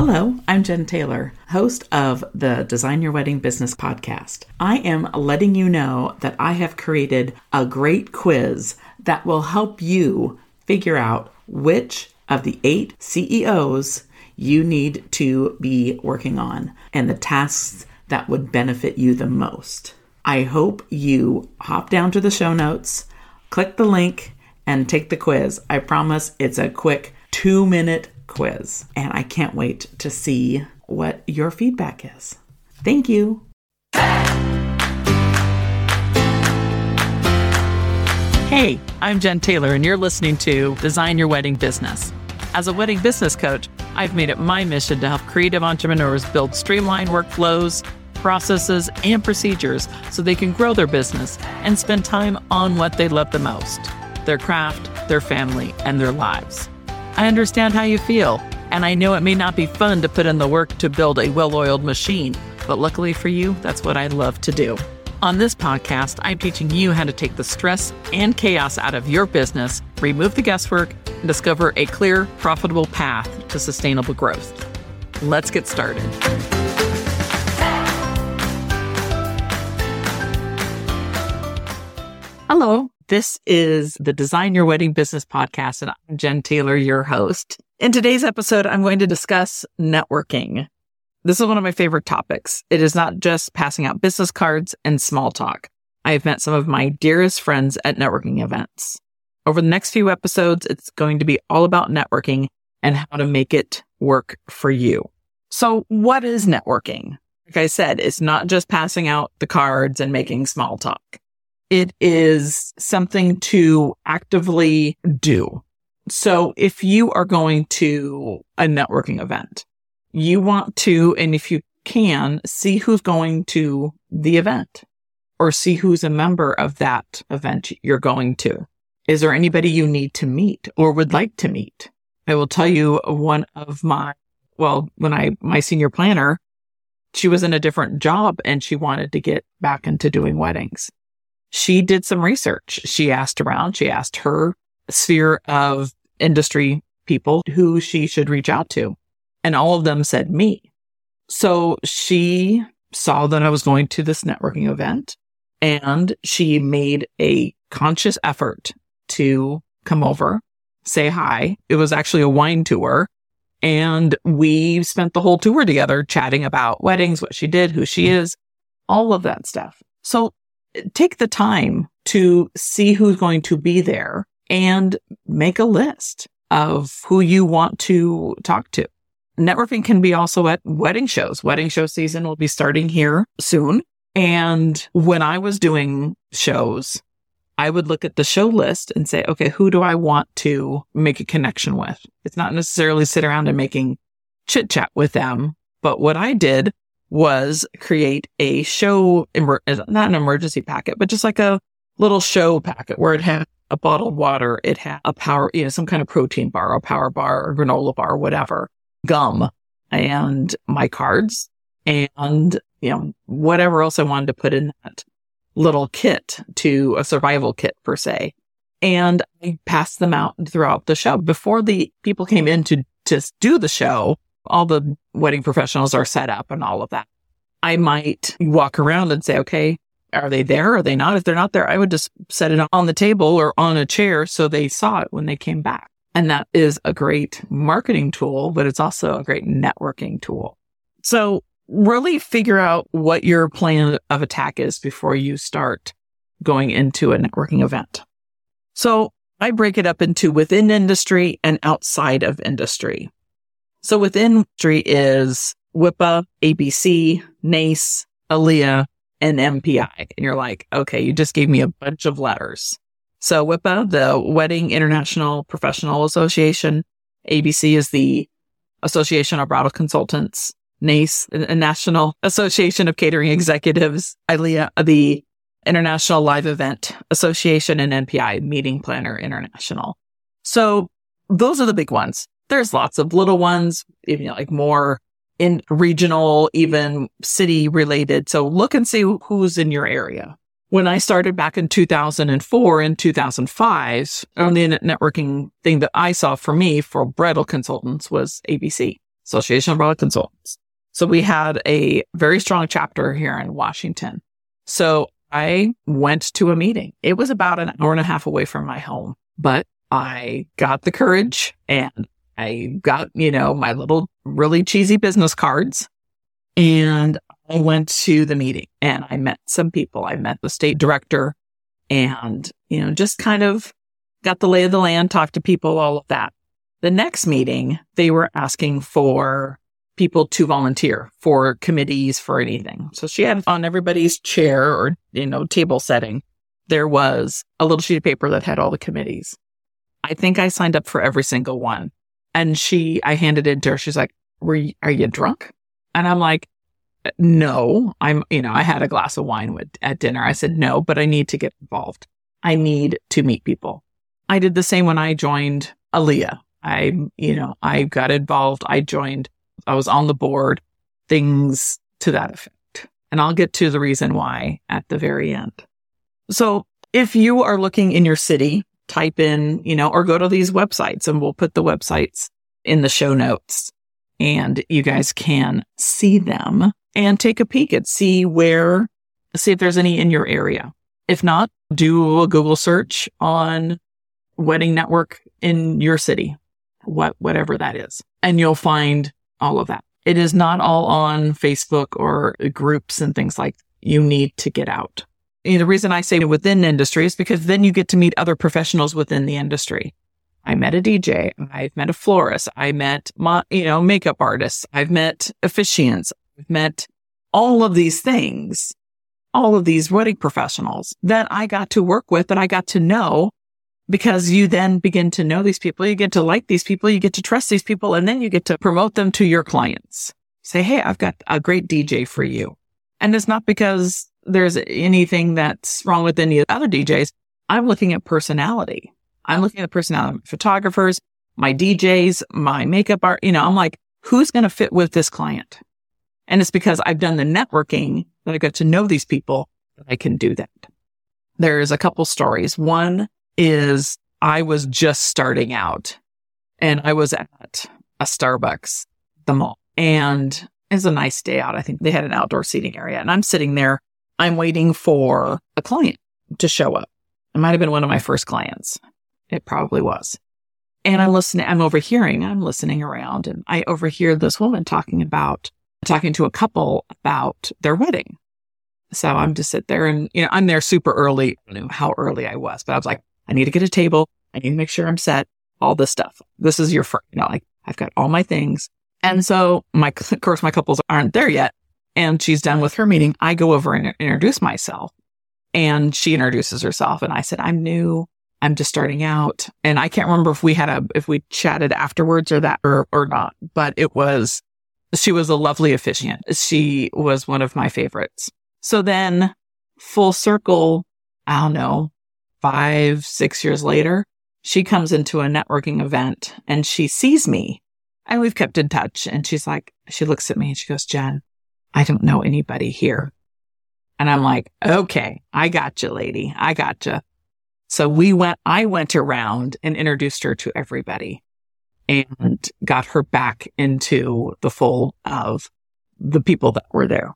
Hello, I'm Jen Taylor, host of the Design Your Wedding Business podcast. I am letting you know that I have created a great quiz that will help you figure out which of the eight CEOs you need to be working on and the tasks that would benefit you the most. I hope you hop down to the show notes, click the link, and take the quiz. I promise it's a quick two minute quiz, and I can't wait to see what your feedback is. Thank you. Hey, I'm Jen Taylor, and you're listening to Design Your Wedding Business. As a wedding business coach, I've made it my mission to help creative entrepreneurs build streamlined workflows, processes, and procedures so they can grow their business and spend time on what they love the most their craft, their family, and their lives. I understand how you feel, and I know it may not be fun to put in the work to build a well oiled machine, but luckily for you, that's what I love to do. On this podcast, I'm teaching you how to take the stress and chaos out of your business, remove the guesswork, and discover a clear, profitable path to sustainable growth. Let's get started. Hello, this is the Design Your Wedding Business podcast, and I'm Jen Taylor, your host. In today's episode, I'm going to discuss networking. This is one of my favorite topics. It is not just passing out business cards and small talk. I have met some of my dearest friends at networking events. Over the next few episodes, it's going to be all about networking and how to make it work for you. So what is networking? Like I said, it's not just passing out the cards and making small talk. It is something to actively do. So if you are going to a networking event, you want to, and if you can, see who's going to the event or see who's a member of that event you're going to. Is there anybody you need to meet or would like to meet? I will tell you one of my, well, when I, my senior planner, she was in a different job and she wanted to get back into doing weddings she did some research. She asked around, she asked her sphere of industry people who she should reach out to. And all of them said me. So she saw that I was going to this networking event and she made a conscious effort to come over, say hi. It was actually a wine tour. And we spent the whole tour together chatting about weddings, what she did, who she is, all of that stuff. So take the time to see who's going to be there and make a list of who you want to talk to. Networking can be also at wedding shows. Wedding show season will be starting here soon. And when I was doing shows, I would look at the show list and say, okay, who do I want to make a connection with? It's not necessarily sit around and making chit chat with them. But what I did was create a show, not an emergency packet, but just like a little show packet where it had a bottled water, it had a power, you know, some kind of protein bar, a power bar, or granola bar, whatever, gum, and my cards, and you know whatever else I wanted to put in that little kit to a survival kit per se. And I passed them out throughout the show before the people came in to just do the show all the wedding professionals are set up and all of that. I might walk around and say, okay, are they there? Are they not? If they're not there, I would just set it on the table or on a chair so they saw it when they came back. And that is a great marketing tool, but it's also a great networking tool. So really figure out what your plan of attack is before you start going into a networking event. So I break it up into within industry and outside of industry. So within industry is WIPA, ABC, NACE, ILEA, and MPI. And you're like, okay, you just gave me a bunch of letters. So WIPA, the Wedding International Professional Association. ABC is the Association of Bridal Consultants. NACE, the National Association of Catering Executives. ILEA, the International Live Event Association and MPI, Meeting Planner International. So those are the big ones there's lots of little ones, even like more in regional, even city related. So look and see who's in your area. When I started back in 2004 and 2005, only networking thing that I saw for me for bridal consultants was ABC. Association of Bridal Consultants. So we had a very strong chapter here in Washington. So I went to a meeting. It was about an hour and a half away from my home, but I got the courage and I got, you know, my little really cheesy business cards and I went to the meeting and I met some people. I met the state director and, you know, just kind of got the lay of the land, talked to people, all of that. The next meeting, they were asking for people to volunteer for committees for anything. So she had on everybody's chair or, you know, table setting, there was a little sheet of paper that had all the committees. I think I signed up for every single one. And she, I handed it to her. She's like, were you, are you drunk? And I'm like, no, I'm, you know, I had a glass of wine with, at dinner. I said, no, but I need to get involved. I need to meet people. I did the same when I joined ILEA. I, you know, I got involved. I joined, I was on the board, things to that effect. And I'll get to the reason why at the very end. So if you are looking in your city, type in, you know, or go to these websites and we'll put the websites in the show notes and you guys can see them and take a peek at see where, see if there's any in your area. If not, do a Google search on wedding network in your city, what, whatever that is. And you'll find all of that. It is not all on Facebook or groups and things like you need to get out. The reason I say within industry is because then you get to meet other professionals within the industry. I met a DJ. I've met a florist. I met, you know, makeup artists. I've met officiants. I've met all of these things, all of these wedding professionals that I got to work with that I got to know because you then begin to know these people. You get to like these people. You get to trust these people and then you get to promote them to your clients. Say, Hey, I've got a great DJ for you. And it's not because there's anything that's wrong with any of the other DJs. I'm looking at personality. I'm looking at the personality of photographers, my DJs, my makeup art. You know, I'm like, who's going to fit with this client? And it's because I've done the networking that I got to know these people that I can do that. There's a couple stories. One is I was just starting out and I was at a Starbucks, the mall, and it's a nice day out. I think they had an outdoor seating area and I'm sitting there. I'm waiting for a client to show up. It might have been one of my first clients. It probably was. And I'm listening, I'm overhearing, I'm listening around and I overhear this woman talking about, talking to a couple about their wedding. So I'm just sit there and, you know, I'm there super early. I don't know how early I was, but I was like, I need to get a table. I need to make sure I'm set, all this stuff. This is your first, you know, like I've got all my things. And so my, of course, my couples aren't there yet. And she's done with her meeting. I go over and introduce myself and she introduces herself. And I said, I'm new. I'm just starting out. And I can't remember if we had a, if we chatted afterwards or that or, or not, but it was, she was a lovely officiant. She was one of my favorites. So then full circle, I don't know, five, six years later, she comes into a networking event and she sees me and we've kept in touch. And she's like, she looks at me and she goes, Jen, I don't know anybody here. And I'm like, okay, I got you, lady. I got you. So we went, I went around and introduced her to everybody and got her back into the fold of the people that were there.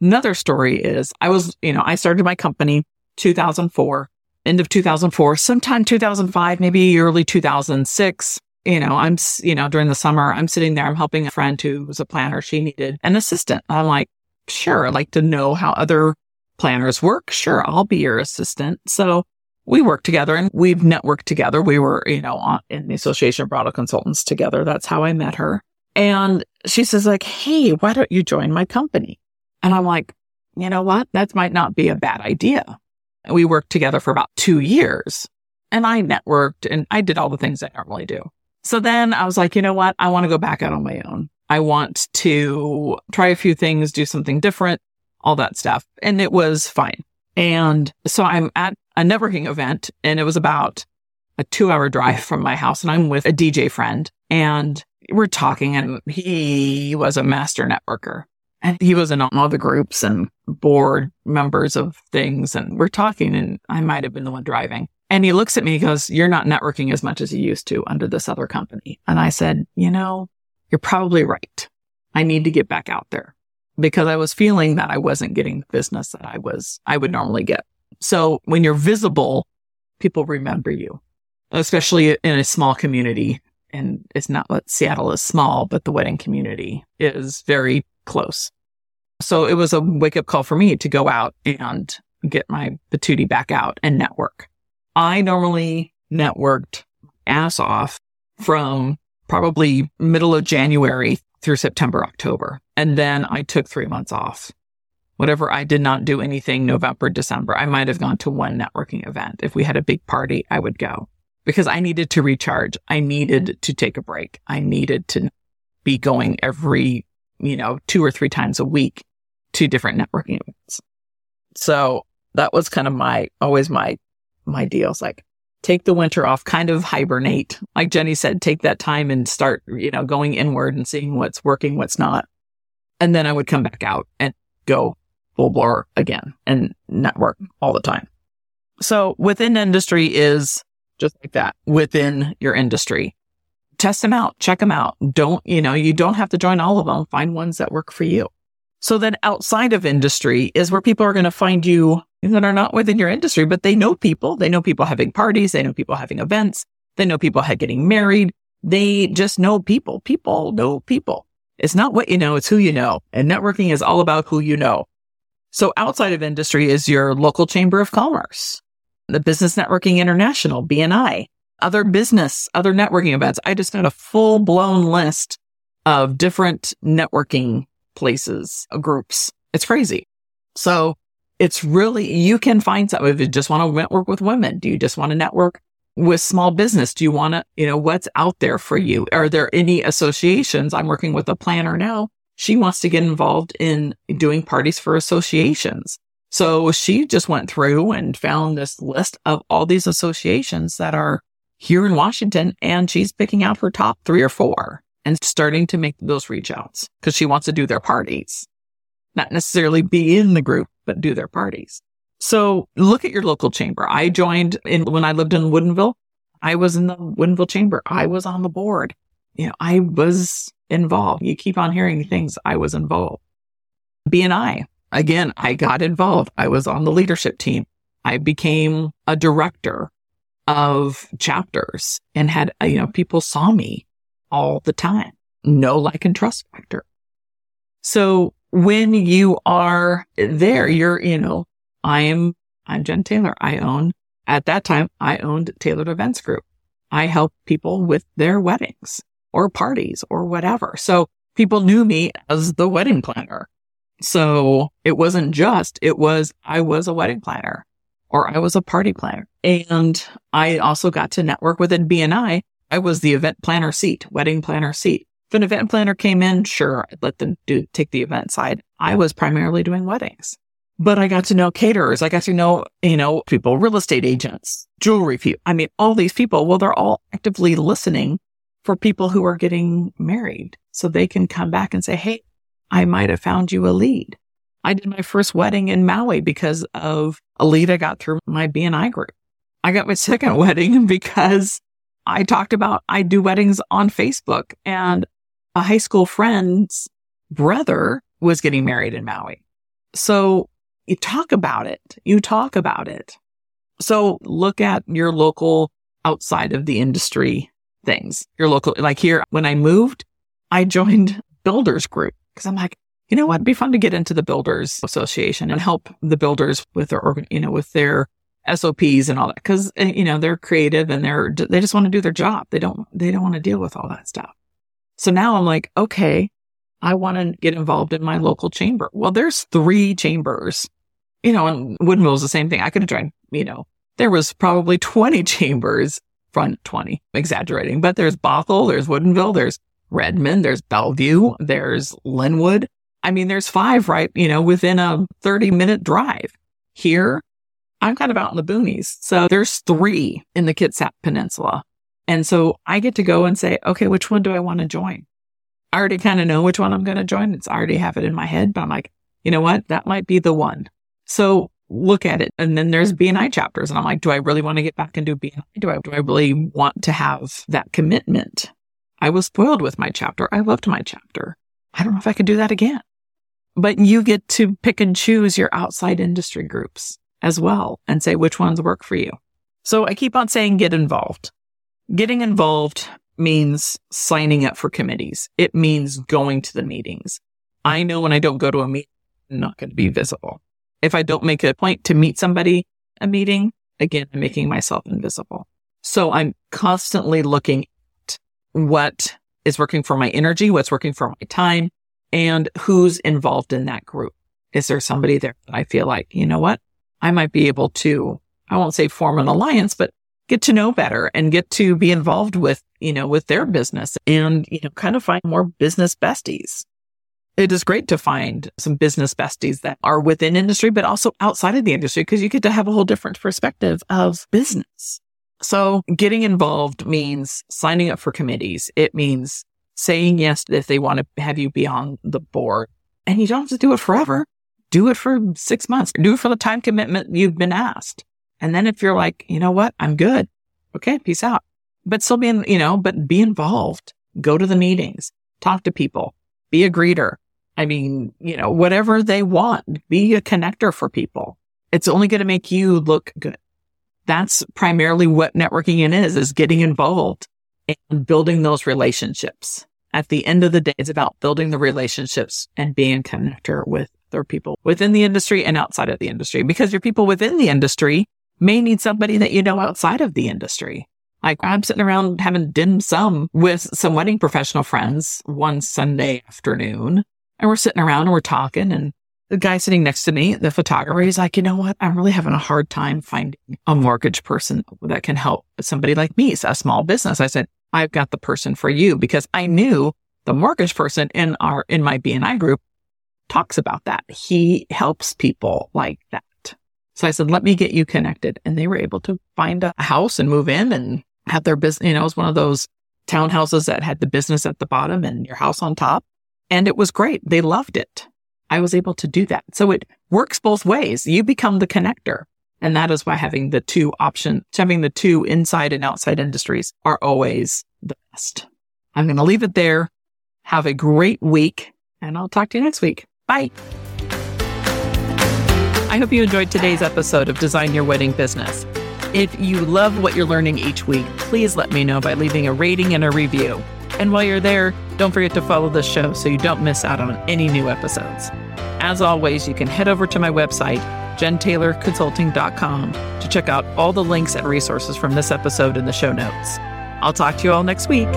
Another story is I was, you know, I started my company 2004 end of 2004, sometime 2005, maybe early 2006. You know, I'm, you know, during the summer, I'm sitting there, I'm helping a friend who was a planner. She needed an assistant. I'm like, sure, I'd like to know how other planners work. Sure, I'll be your assistant. So we worked together and we've networked together. We were, you know, on, in the Association of Bridal Consultants together. That's how I met her. And she says like, Hey, why don't you join my company? And I'm like, you know what? That might not be a bad idea. We worked together for about two years and I networked and I did all the things I normally do. So then I was like, you know what? I want to go back out on my own. I want to try a few things, do something different, all that stuff. And it was fine. And so I'm at a networking event and it was about a two hour drive from my house and I'm with a DJ friend and we're talking and he was a master networker and he was in all the groups and board members of things. And we're talking and I might have been the one driving. And he looks at me, he goes, you're not networking as much as you used to under this other company. And I said, you know, you're probably right. I need to get back out there because I was feeling that I wasn't getting the business that I was, I would normally get. So when you're visible, people remember you, especially in a small community. And it's not that Seattle is small, but the wedding community is very close. So it was a wake up call for me to go out and get my patootie back out and network. I normally networked ass off from probably middle of January through September, October. And then I took three months off. Whatever I did not do anything November, December, I might have gone to one networking event. If we had a big party, I would go because I needed to recharge. I needed to take a break. I needed to be going every, you know, two or three times a week to different networking events. So that was kind of my, always my, my deals. Like take the winter off, kind of hibernate. Like Jenny said, take that time and start, you know, going inward and seeing what's working, what's not. And then I would come back out and go full bore again and network all the time. So within industry is just like that within your industry. Test them out, check them out. Don't, you know, you don't have to join all of them. Find ones that work for you. So then outside of industry is where people are going to find you that are not within your industry, but they know people. They know people having parties. They know people having events. They know people getting married. They just know people. People know people. It's not what you know, it's who you know. And networking is all about who you know. So outside of industry is your local chamber of commerce, the Business Networking International, BNI, other business, other networking events. I just had a full blown list of different networking places, uh, groups. It's crazy. So it's really, you can find something if you just want to network with women. Do you just want to network with small business? Do you want to, you know, what's out there for you? Are there any associations? I'm working with a planner now. She wants to get involved in doing parties for associations. So she just went through and found this list of all these associations that are here in Washington and she's picking out her top three or four and starting to make those reach outs because she wants to do their parties, not necessarily be in the group, but do their parties. So look at your local chamber. I joined in when I lived in Woodinville. I was in the Woodinville chamber. I was on the board. You know, I was involved. You keep on hearing things. I was involved. BNI. Again, I got involved. I was on the leadership team. I became a director of chapters and had, you know, people saw me all the time. Know like and trust factor. So when you are there, you're, you know, I am, I'm Jen Taylor. I own, at that time, I owned Tailored Events Group. I help people with their weddings or parties or whatever. So people knew me as the wedding planner. So it wasn't just, it was, I was a wedding planner or I was a party planner. And I also got to network within BNI. I was the event planner seat, wedding planner seat. If an event planner came in, sure, I'd let them do, take the event side. I was primarily doing weddings but I got to know caterers. I got to know, you know, people, real estate agents, jewelry people. I mean, all these people. Well, they're all actively listening for people who are getting married so they can come back and say, Hey, I might have found you a lead. I did my first wedding in Maui because of a lead I got through my BNI group. I got my second wedding because I talked about I do weddings on Facebook and a high school friend's brother was getting married in Maui. So you talk about it. You talk about it. So look at your local outside of the industry things. Your local, like here, when I moved, I joined builders group because I'm like, you know what? It'd be fun to get into the builders association and help the builders with their, you know, with their SOPs and all that. Cause, eh, you know, they're creative and they're, they just want to do their job. They don't, they don't want to deal with all that stuff. So now I'm like, okay, I want to get involved in my local chamber. Well, there's three chambers you know, and Woodinville is the same thing. I could have joined, you know, there was probably 20 chambers, front 20, exaggerating, but there's Bothell, there's Woodinville, there's Redmond, there's Bellevue, there's Lynnwood. I mean, there's five, right? You know, within a 30 minute drive. Here, I'm kind of out in the boonies. So there's three in the Kitsap Peninsula. And so I get to go and say, okay, which one do I want to join? I already kind of know which one I'm going to join. It's I already have it in my head, but I'm like, you know what? That might be the one. So look at it. And then there's BNI chapters. And I'm like, do I really want to get back do BNI? Do I, do I really want to have that commitment? I was spoiled with my chapter. I loved my chapter. I don't know if I could do that again. But you get to pick and choose your outside industry groups as well and say which ones work for you. So I keep on saying get involved. Getting involved means signing up for committees. It means going to the meetings. I know when I don't go to a meeting, I'm not going to be visible. If I don't make a point to meet somebody a meeting, again, I'm making myself invisible. So I'm constantly looking at what is working for my energy, what's working for my time, and who's involved in that group. Is there somebody there that I feel like, you know what? I might be able to, I won't say form an alliance, but get to know better and get to be involved with, you know, with their business and, you know, kind of find more business besties. It is great to find some business besties that are within industry, but also outside of the industry because you get to have a whole different perspective of business. So getting involved means signing up for committees. It means saying yes if they want to have you be on the board and you don't have to do it forever. Do it for six months. Do it for the time commitment you've been asked. And then if you're like, you know what? I'm good. Okay. Peace out. But still being, you know, but be involved. Go to the meetings, talk to people, be a greeter. I mean, you know, whatever they want, be a connector for people. It's only going to make you look good. That's primarily what networking in is, is getting involved and building those relationships. At the end of the day, it's about building the relationships and being a connector with their people within the industry and outside of the industry because your people within the industry may need somebody that you know outside of the industry. Like I'm sitting around having dim sum with some wedding professional friends one Sunday afternoon and we're sitting around and we're talking and the guy sitting next to me, the photographer, he's like, you know what? I'm really having a hard time finding a mortgage person that can help somebody like me. It's a small business. I said, I've got the person for you because I knew the mortgage person in our, in my BNI group talks about that. He helps people like that. So I said, let me get you connected. And they were able to find a house and move in and have their business. You know, it was one of those townhouses that had the business at the bottom and your house on top. And it was great. They loved it. I was able to do that. So it works both ways. You become the connector. And that is why having the two options, having the two inside and outside industries are always the best. I'm going to leave it there. Have a great week and I'll talk to you next week. Bye. I hope you enjoyed today's episode of Design Your Wedding Business. If you love what you're learning each week, please let me know by leaving a rating and a review. And while you're there, don't forget to follow the show so you don't miss out on any new episodes. As always, you can head over to my website, jentaylorconsulting.com, to check out all the links and resources from this episode in the show notes. I'll talk to you all next week.